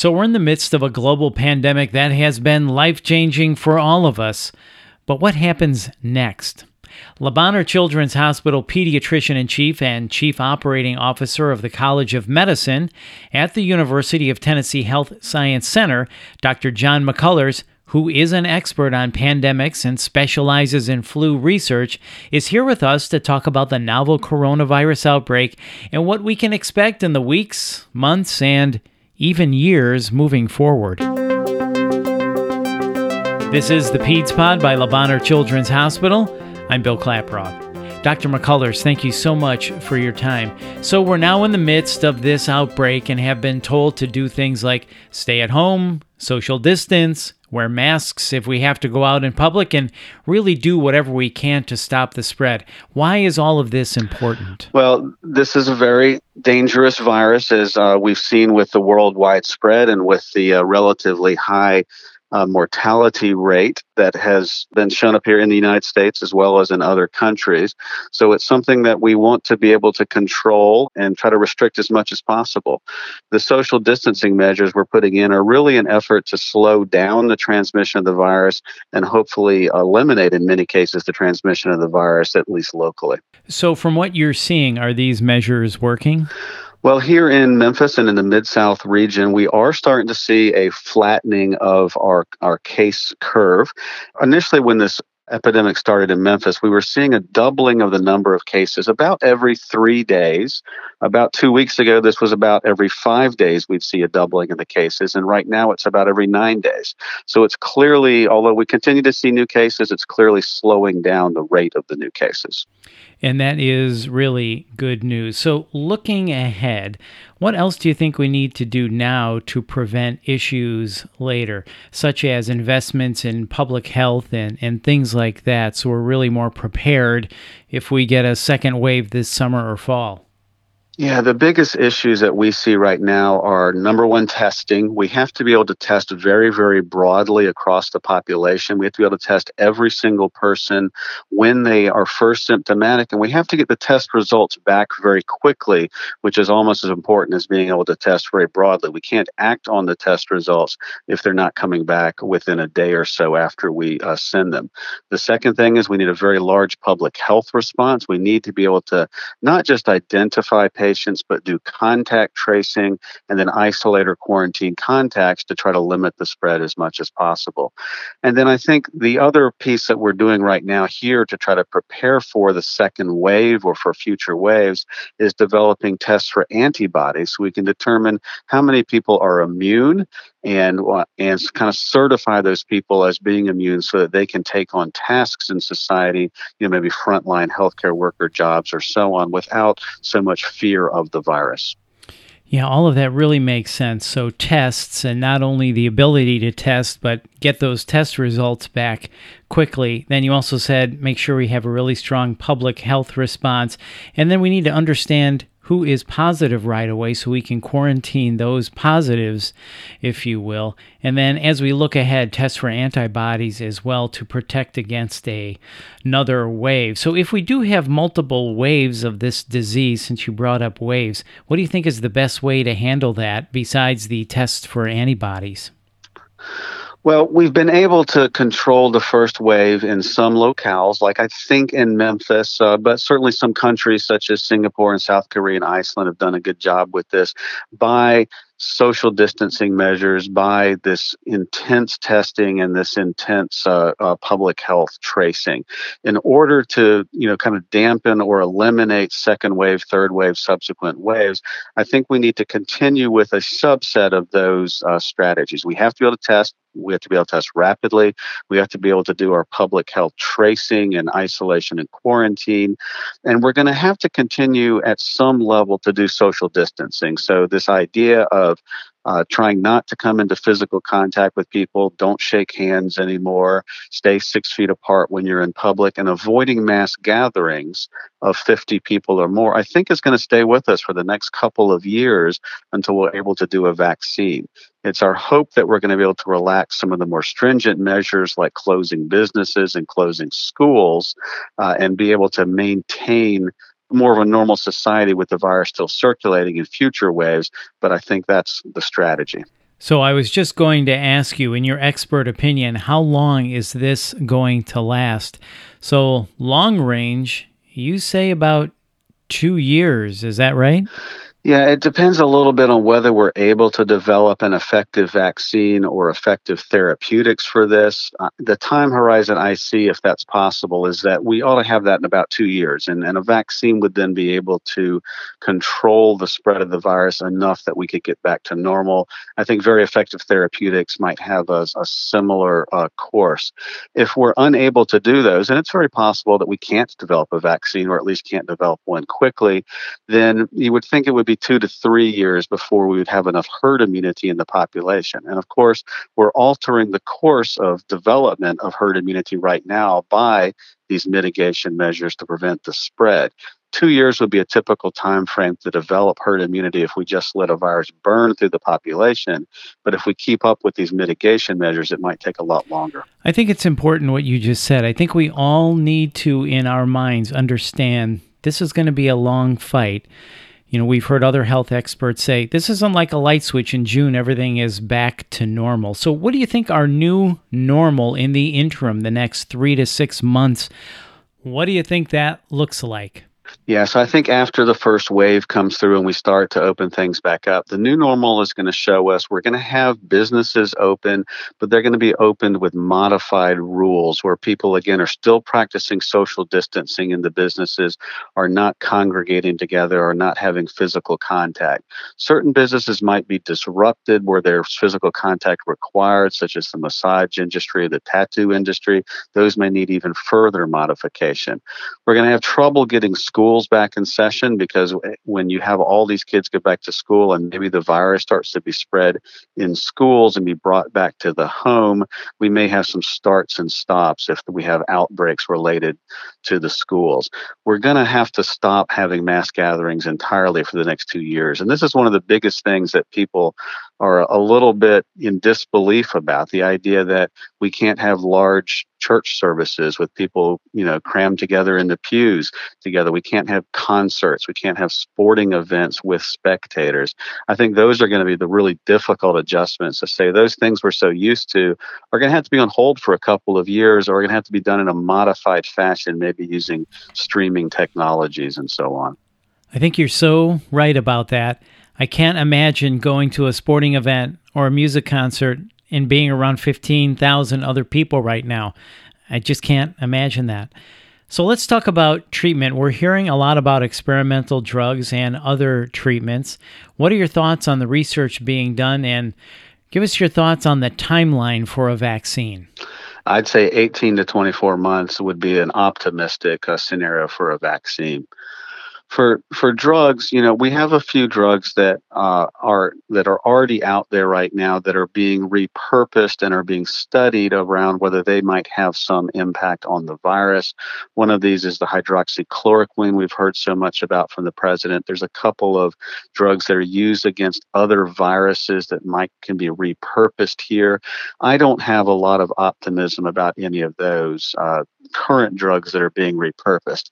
So, we're in the midst of a global pandemic that has been life changing for all of us. But what happens next? Le Bonheur Children's Hospital pediatrician in chief and chief operating officer of the College of Medicine at the University of Tennessee Health Science Center, Dr. Jon McCullers, who is an expert on pandemics and specializes in flu research, is here with us to talk about the novel coronavirus outbreak and what we can expect in the weeks, months, and even years moving forward. This is the Peds Pod by Bonheur Children's Hospital. I'm Bill Klaproth. Dr. McCullers, thank you so much for your time. So, we're now in the midst of this outbreak and have been told to do things like stay at home, social distance, wear masks if we have to go out in public, and really do whatever we can to stop the spread. Why is all of this important? Well, this is a very dangerous virus, as uh, we've seen with the worldwide spread and with the uh, relatively high uh, mortality rate that has been shown up here in the United States as well as in other countries. So it's something that we want to be able to control and try to restrict as much as possible. The social distancing measures we're putting in are really an effort to slow down the transmission of the virus and hopefully eliminate, in many cases, the transmission of the virus, at least locally. So, from what you're seeing, are these measures working? Well, here in Memphis and in the Mid South region, we are starting to see a flattening of our, our case curve. Initially, when this epidemic started in Memphis, we were seeing a doubling of the number of cases about every three days. About two weeks ago, this was about every five days we'd see a doubling in the cases. And right now, it's about every nine days. So it's clearly, although we continue to see new cases, it's clearly slowing down the rate of the new cases. And that is really good news. So, looking ahead, what else do you think we need to do now to prevent issues later, such as investments in public health and, and things like that, so we're really more prepared if we get a second wave this summer or fall? Yeah, the biggest issues that we see right now are number one, testing. We have to be able to test very, very broadly across the population. We have to be able to test every single person when they are first symptomatic, and we have to get the test results back very quickly, which is almost as important as being able to test very broadly. We can't act on the test results if they're not coming back within a day or so after we uh, send them. The second thing is we need a very large public health response. We need to be able to not just identify patients patients, but do contact tracing and then isolate or quarantine contacts to try to limit the spread as much as possible. And then I think the other piece that we're doing right now here to try to prepare for the second wave or for future waves is developing tests for antibodies so we can determine how many people are immune and and kind of certify those people as being immune so that they can take on tasks in society, you know, maybe frontline healthcare worker jobs or so on without so much fear of the virus. Yeah, all of that really makes sense. So, tests, and not only the ability to test, but get those test results back quickly. Then you also said make sure we have a really strong public health response. And then we need to understand who is positive right away so we can quarantine those positives, if you will. And then as we look ahead, test for antibodies as well to protect against a, another wave. So if we do have multiple waves of this disease, since you brought up waves, what do you think is the best way to handle that besides the test for antibodies? Well, we've been able to control the first wave in some locales, like I think in Memphis, uh, but certainly some countries such as Singapore and South Korea and Iceland have done a good job with this. By social distancing measures, by this intense testing and this intense uh, uh, public health tracing, in order to you know kind of dampen or eliminate second wave, third wave, subsequent waves. I think we need to continue with a subset of those uh, strategies. We have to be able to test we have to be able to test rapidly. We have to be able to do our public health tracing and isolation and quarantine. And we're going to have to continue at some level to do social distancing. So, this idea of uh, trying not to come into physical contact with people, don't shake hands anymore, stay six feet apart when you're in public, and avoiding mass gatherings of 50 people or more, I think is going to stay with us for the next couple of years until we're able to do a vaccine. It's our hope that we're going to be able to relax some of the more stringent measures like closing businesses and closing schools uh, and be able to maintain more of a normal society with the virus still circulating in future waves, but I think that's the strategy. So I was just going to ask you, in your expert opinion, how long is this going to last? So long range, you say about two years. Is that right? Yeah, it depends a little bit on whether we're able to develop an effective vaccine or effective therapeutics for this. Uh, the time horizon I see, if that's possible, is that we ought to have that in about two years. And, and a vaccine would then be able to control the spread of the virus enough that we could get back to normal. I think very effective therapeutics might have a, a similar uh, course. If we're unable to do those, and it's very possible that we can't develop a vaccine or at least can't develop one quickly, then you would think it would be two to three years before we would have enough herd immunity in the population. And of course, we're altering the course of development of herd immunity right now by these mitigation measures to prevent the spread. Two years would be a typical time frame to develop herd immunity if we just let a virus burn through the population. But if we keep up with these mitigation measures, it might take a lot longer. I think it's important what you just said. I think we all need to, in our minds, understand this is going to be a long fight. You know, we've heard other health experts say this isn't like a light switch in June, everything is back to normal. So, what do you think our new normal in the interim, the next three to six months? What do you think that looks like? Yeah, so I think after the first wave comes through and we start to open things back up, the new normal is going to show us we're going to have businesses open, but they're going to be opened with modified rules where people, again, are still practicing social distancing and the businesses are not congregating together or not having physical contact. Certain businesses might be disrupted where there's physical contact required, such as the massage industry, the tattoo industry. Those may need even further modification. We're going to have trouble getting schools schools back in session because when you have all these kids go back to school and maybe the virus starts to be spread in schools and be brought back to the home, we may have some starts and stops if we have outbreaks related to the schools. We're going to have to stop having mass gatherings entirely for the next two years. And this is one of the biggest things that people are a little bit in disbelief about the idea that we can't have large church services with people, you know, crammed together in the pews together. We can't have concerts. We can't have sporting events with spectators. I think those are going to be the really difficult adjustments to say those things we're so used to are going to have to be on hold for a couple of years or are going to have to be done in a modified fashion, maybe using streaming technologies and so on. I think you're so right about that. I can't imagine going to a sporting event or a music concert and being around 15,000 other people right now. I just can't imagine that. So let's talk about treatment. We're hearing a lot about experimental drugs and other treatments. What are your thoughts on the research being done and give us your thoughts on the timeline for a vaccine? I'd say 18 to 24 months would be an optimistic uh, scenario for a vaccine for for drugs, you know, we have a few drugs that uh, are that are already out there right now that are being repurposed and are being studied around whether they might have some impact on the virus. One of these is the hydroxychloroquine we've heard so much about from the president. There's a couple of drugs that are used against other viruses that might can be repurposed here. I don't have a lot of optimism about any of those uh, current drugs that are being repurposed.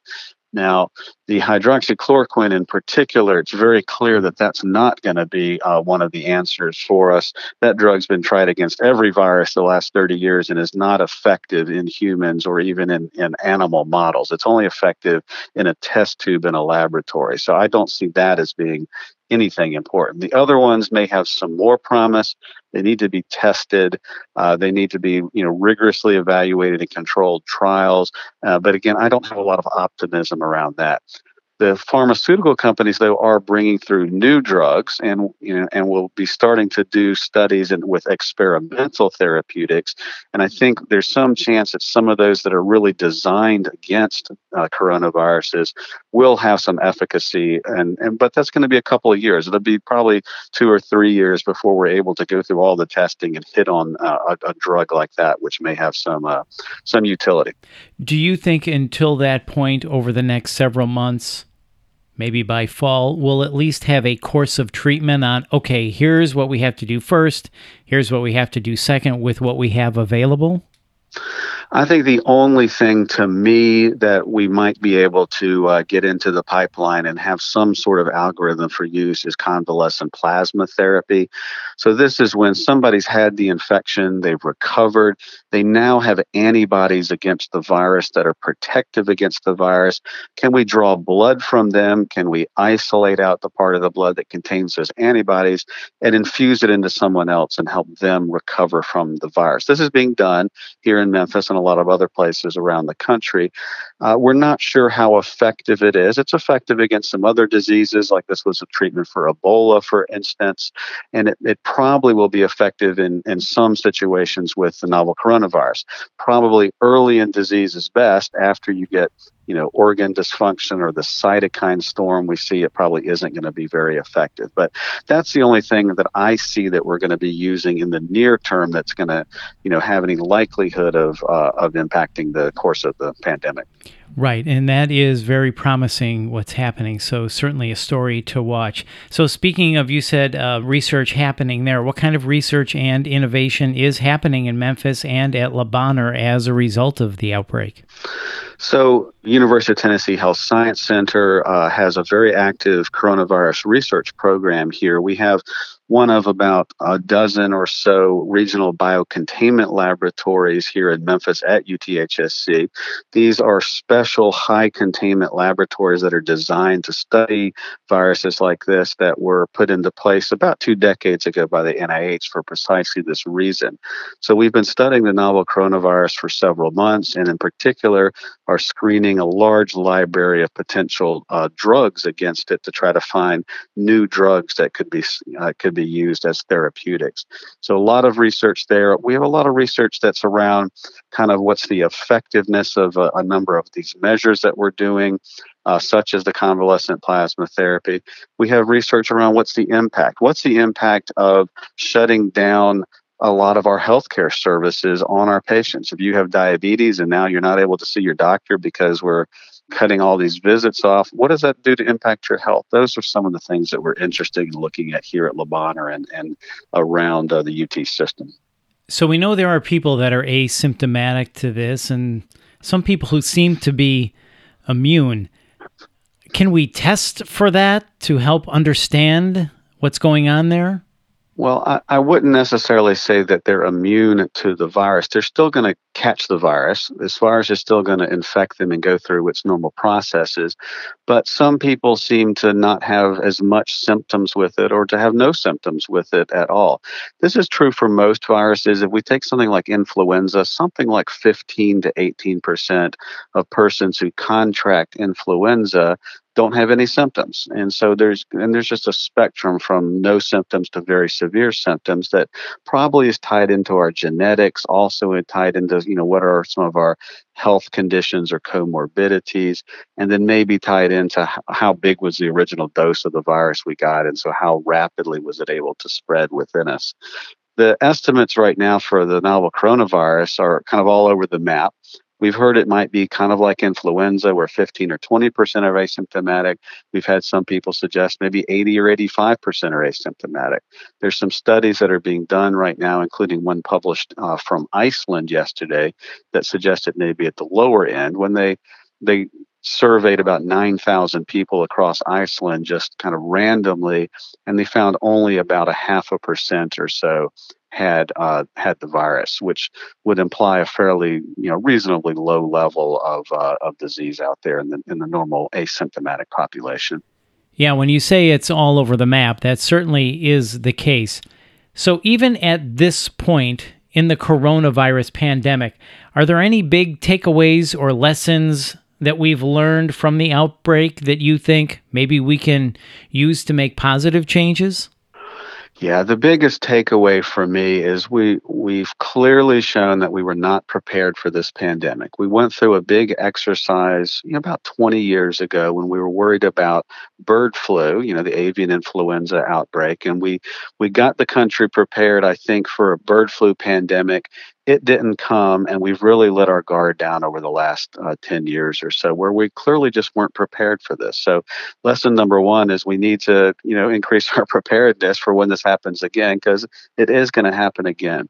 Now, the hydroxychloroquine in particular, it's very clear that that's not going to be uh, one of the answers for us. That drug's been tried against every virus the last 30 years and is not effective in humans or even in, in animal models. It's only effective in a test tube in a laboratory. So I don't see that as being anything important. The other ones may have some more promise. They need to be tested. Uh, they need to be, you know, rigorously evaluated in controlled trials. Uh, but again, I don't have a lot of optimism around that. The pharmaceutical companies, though, are bringing through new drugs, and you know, and will be starting to do studies in, with experimental therapeutics. And I think there's some chance that some of those that are really designed against uh, coronaviruses will have some efficacy. And, and but that's going to be a couple of years. It'll be probably two or three years before we're able to go through all the testing and hit on uh, a, a, drug like that, which may have some uh, some utility. Do you think until that point, over the next several months? Maybe by fall, we'll at least have a course of treatment on okay, here's what we have to do first, here's what we have to do second with what we have available? I think the only thing to me that we might be able to uh, get into the pipeline and have some sort of algorithm for use is convalescent plasma therapy. So, this is when somebody's had the infection, they've recovered, they now have antibodies against the virus that are protective against the virus. Can we draw blood from them? Can we isolate out the part of the blood that contains those antibodies and infuse it into someone else and help them recover from the virus? This is being done here in Memphis and a lot of other places around the country. Uh, we're not sure how effective it is. It's effective against some other diseases, like this was a treatment for Ebola, for instance, and it, it probably will be effective in, in some situations with the novel coronavirus. Probably early in disease is best after you get you know, organ dysfunction or the cytokine storm, we see it probably isn't going to be very effective. But that's the only thing that I see that we're going to be using in the near term that's going to, you know, have any likelihood of uh, of impacting the course of the pandemic. Right, and that is very promising what's happening. So, certainly a story to watch. So, speaking of, you said uh, research happening there. What kind of research and innovation is happening in Memphis and at Bonheur as a result of the outbreak? So, University of Tennessee Health Science Center uh, has a very active coronavirus research program here. We have one of about a dozen or so regional biocontainment laboratories here in Memphis at UTHSC. These are special high containment laboratories that are designed to study viruses like this that were put into place about two decades ago by the NIH for precisely this reason. So we've been studying the novel coronavirus for several months, and in particular, are screening a large library of potential uh, drugs against it to try to find new drugs that could be uh, could be used as therapeutics. So a lot of research there. We have a lot of research that's around kind of what's the effectiveness of a, a number of these measures that we're doing. Uh, such as the convalescent plasma therapy. We have research around what's the impact. What's the impact of shutting down a lot of our healthcare services on our patients? If you have diabetes and now you're not able to see your doctor because we're cutting all these visits off. What does that do to impact your health? Those are some of the things that we're interested in looking at here at Le and, and around uh, the UT system. So we know there are people that are asymptomatic to this and some people who seem to be immune. Can we test for that to help understand what's going on there? Well, I, I, wouldn't necessarily say that they're immune to the virus. They're still going to catch the virus. This virus is still going to infect them and go through its normal processes. But some people seem to not have as much symptoms with it or to have no symptoms with it at all. This is true for most viruses. If we take something like influenza, something like 15 to 18% of persons who contract influenza don't have any symptoms. And so there's and there's just a spectrum from no symptoms to very severe symptoms that probably is tied into our genetics also tied into you know what are some of our health conditions or comorbidities and then maybe tied into how big was the original dose of the virus we got and so how rapidly was it able to spread within us. The estimates right now for the novel coronavirus are kind of all over the map We've heard it might be kind of like influenza, where 15 or 20% are asymptomatic. We've had some people suggest maybe 80 or 85% are asymptomatic. There's some studies that are being done right now, including one published uh, from Iceland yesterday, that suggest it may be at the lower end. When they they surveyed about 9,000 people across Iceland just kind of randomly, and they found only about a half a percent or so had uh, had the virus, which would imply a fairly you know reasonably low level of uh, of disease out there in the in the normal asymptomatic population. Yeah, when you say it's all over the map, that certainly is the case. So even at this point in the coronavirus pandemic, are there any big takeaways or lessons that we've learned from the outbreak that you think maybe we can use to make positive changes? Yeah, the biggest takeaway for me is we we've clearly shown that we were not prepared for this pandemic. We went through a big exercise you know, about 20 years ago when we were worried about bird flu, you know, the avian influenza outbreak, and we we got the country prepared, I think, for a bird flu pandemic it didn't come, and we've really let our guard down over the last uh, 10 years or so, where we clearly just weren't prepared for this. So, lesson number one is we need to, you know, increase our preparedness for when this happens again, because it is going to happen again.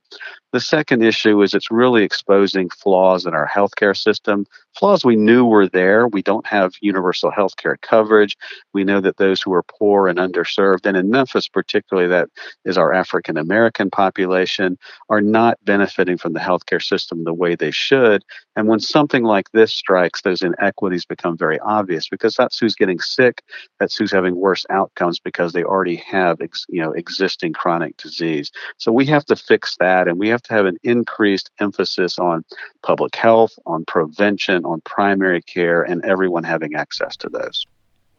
The second issue is it's really exposing flaws in our healthcare system, flaws we knew were there. We don't have universal healthcare coverage. We know that those who are poor and underserved, and in Memphis particularly, that is our African American population, are not benefiting from the healthcare system the way they should. And when something like this strikes, those inequities become very obvious because that's who's getting sick, that's who's having worse outcomes because they already have, you know, existing chronic disease. So we have to fix that, and we have to have an increased emphasis on public health, on prevention, on primary care, and everyone having access to those.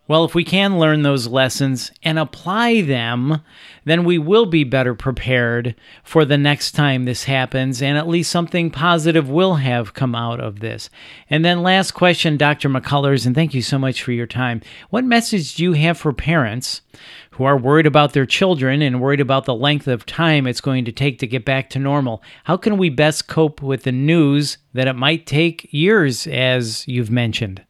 Well, if we can learn those lessons and apply them, then we will be better prepared for the next time this happens, and at least something positive will have come out of this. And then, last question, Dr. McCullers, and thank you so much for your time. What message do you have for parents who are worried about their children and worried about the length of time it's going to take to get back to normal? How can we best cope with the news that it might take years, as you've mentioned?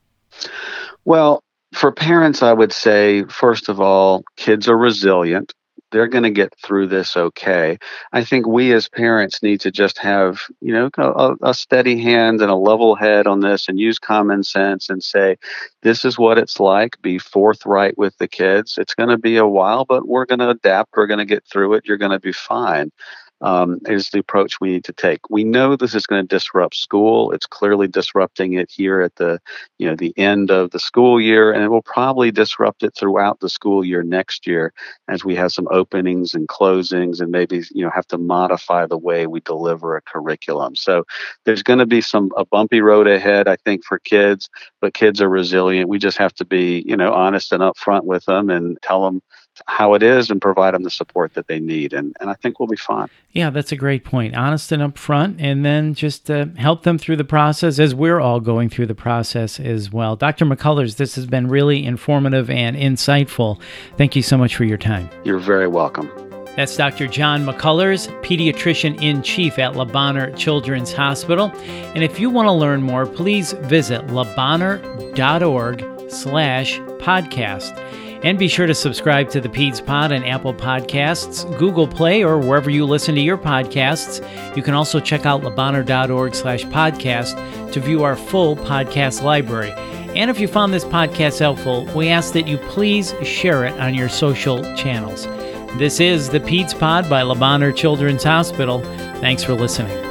Well, for parents, I would say, first of all, kids are resilient. They're going to get through this okay. I think we as parents need to just have, you know, a, a, steady hand and a level head on this and use common sense and say, this is what it's like. Be forthright with the kids. It's going to be a while, but we're going to adapt. We're going to get through it. You're going to be fine um, is the approach we need to take. We know this is going to disrupt school. It's clearly disrupting it here at the, you know, the end of the school year, and it will probably disrupt it throughout the school year next year as we have some openings and closings, and maybe you know have to modify the way we deliver a curriculum. So there's going to be some a bumpy road ahead, I think, for kids. But kids are resilient. We just have to be, you know, honest and upfront with them and tell them how it is and provide them the support that they need. And, and I think we'll be fine. Yeah, that's a great point. Honest and upfront, and then just uh, help them through the process as we're all going through the process as well. Dr. McCullers, this has been really informative and insightful. Thank you so much for your time. You're very welcome. That's Dr. Jon McCullers, pediatrician in chief at Le Bonheur Children's Hospital. And if you want to learn more, please visit lebonheur.org slash podcast. And be sure to subscribe to the Peds Pod on Apple Podcasts, Google Play, or wherever you listen to your podcasts. You can also check out lebonheur.org slash podcast to view our full podcast library. And if you found this podcast helpful, we ask that you please share it on your social channels. This is the Peds Pod by Le Bonheur Children's Hospital. Thanks for listening.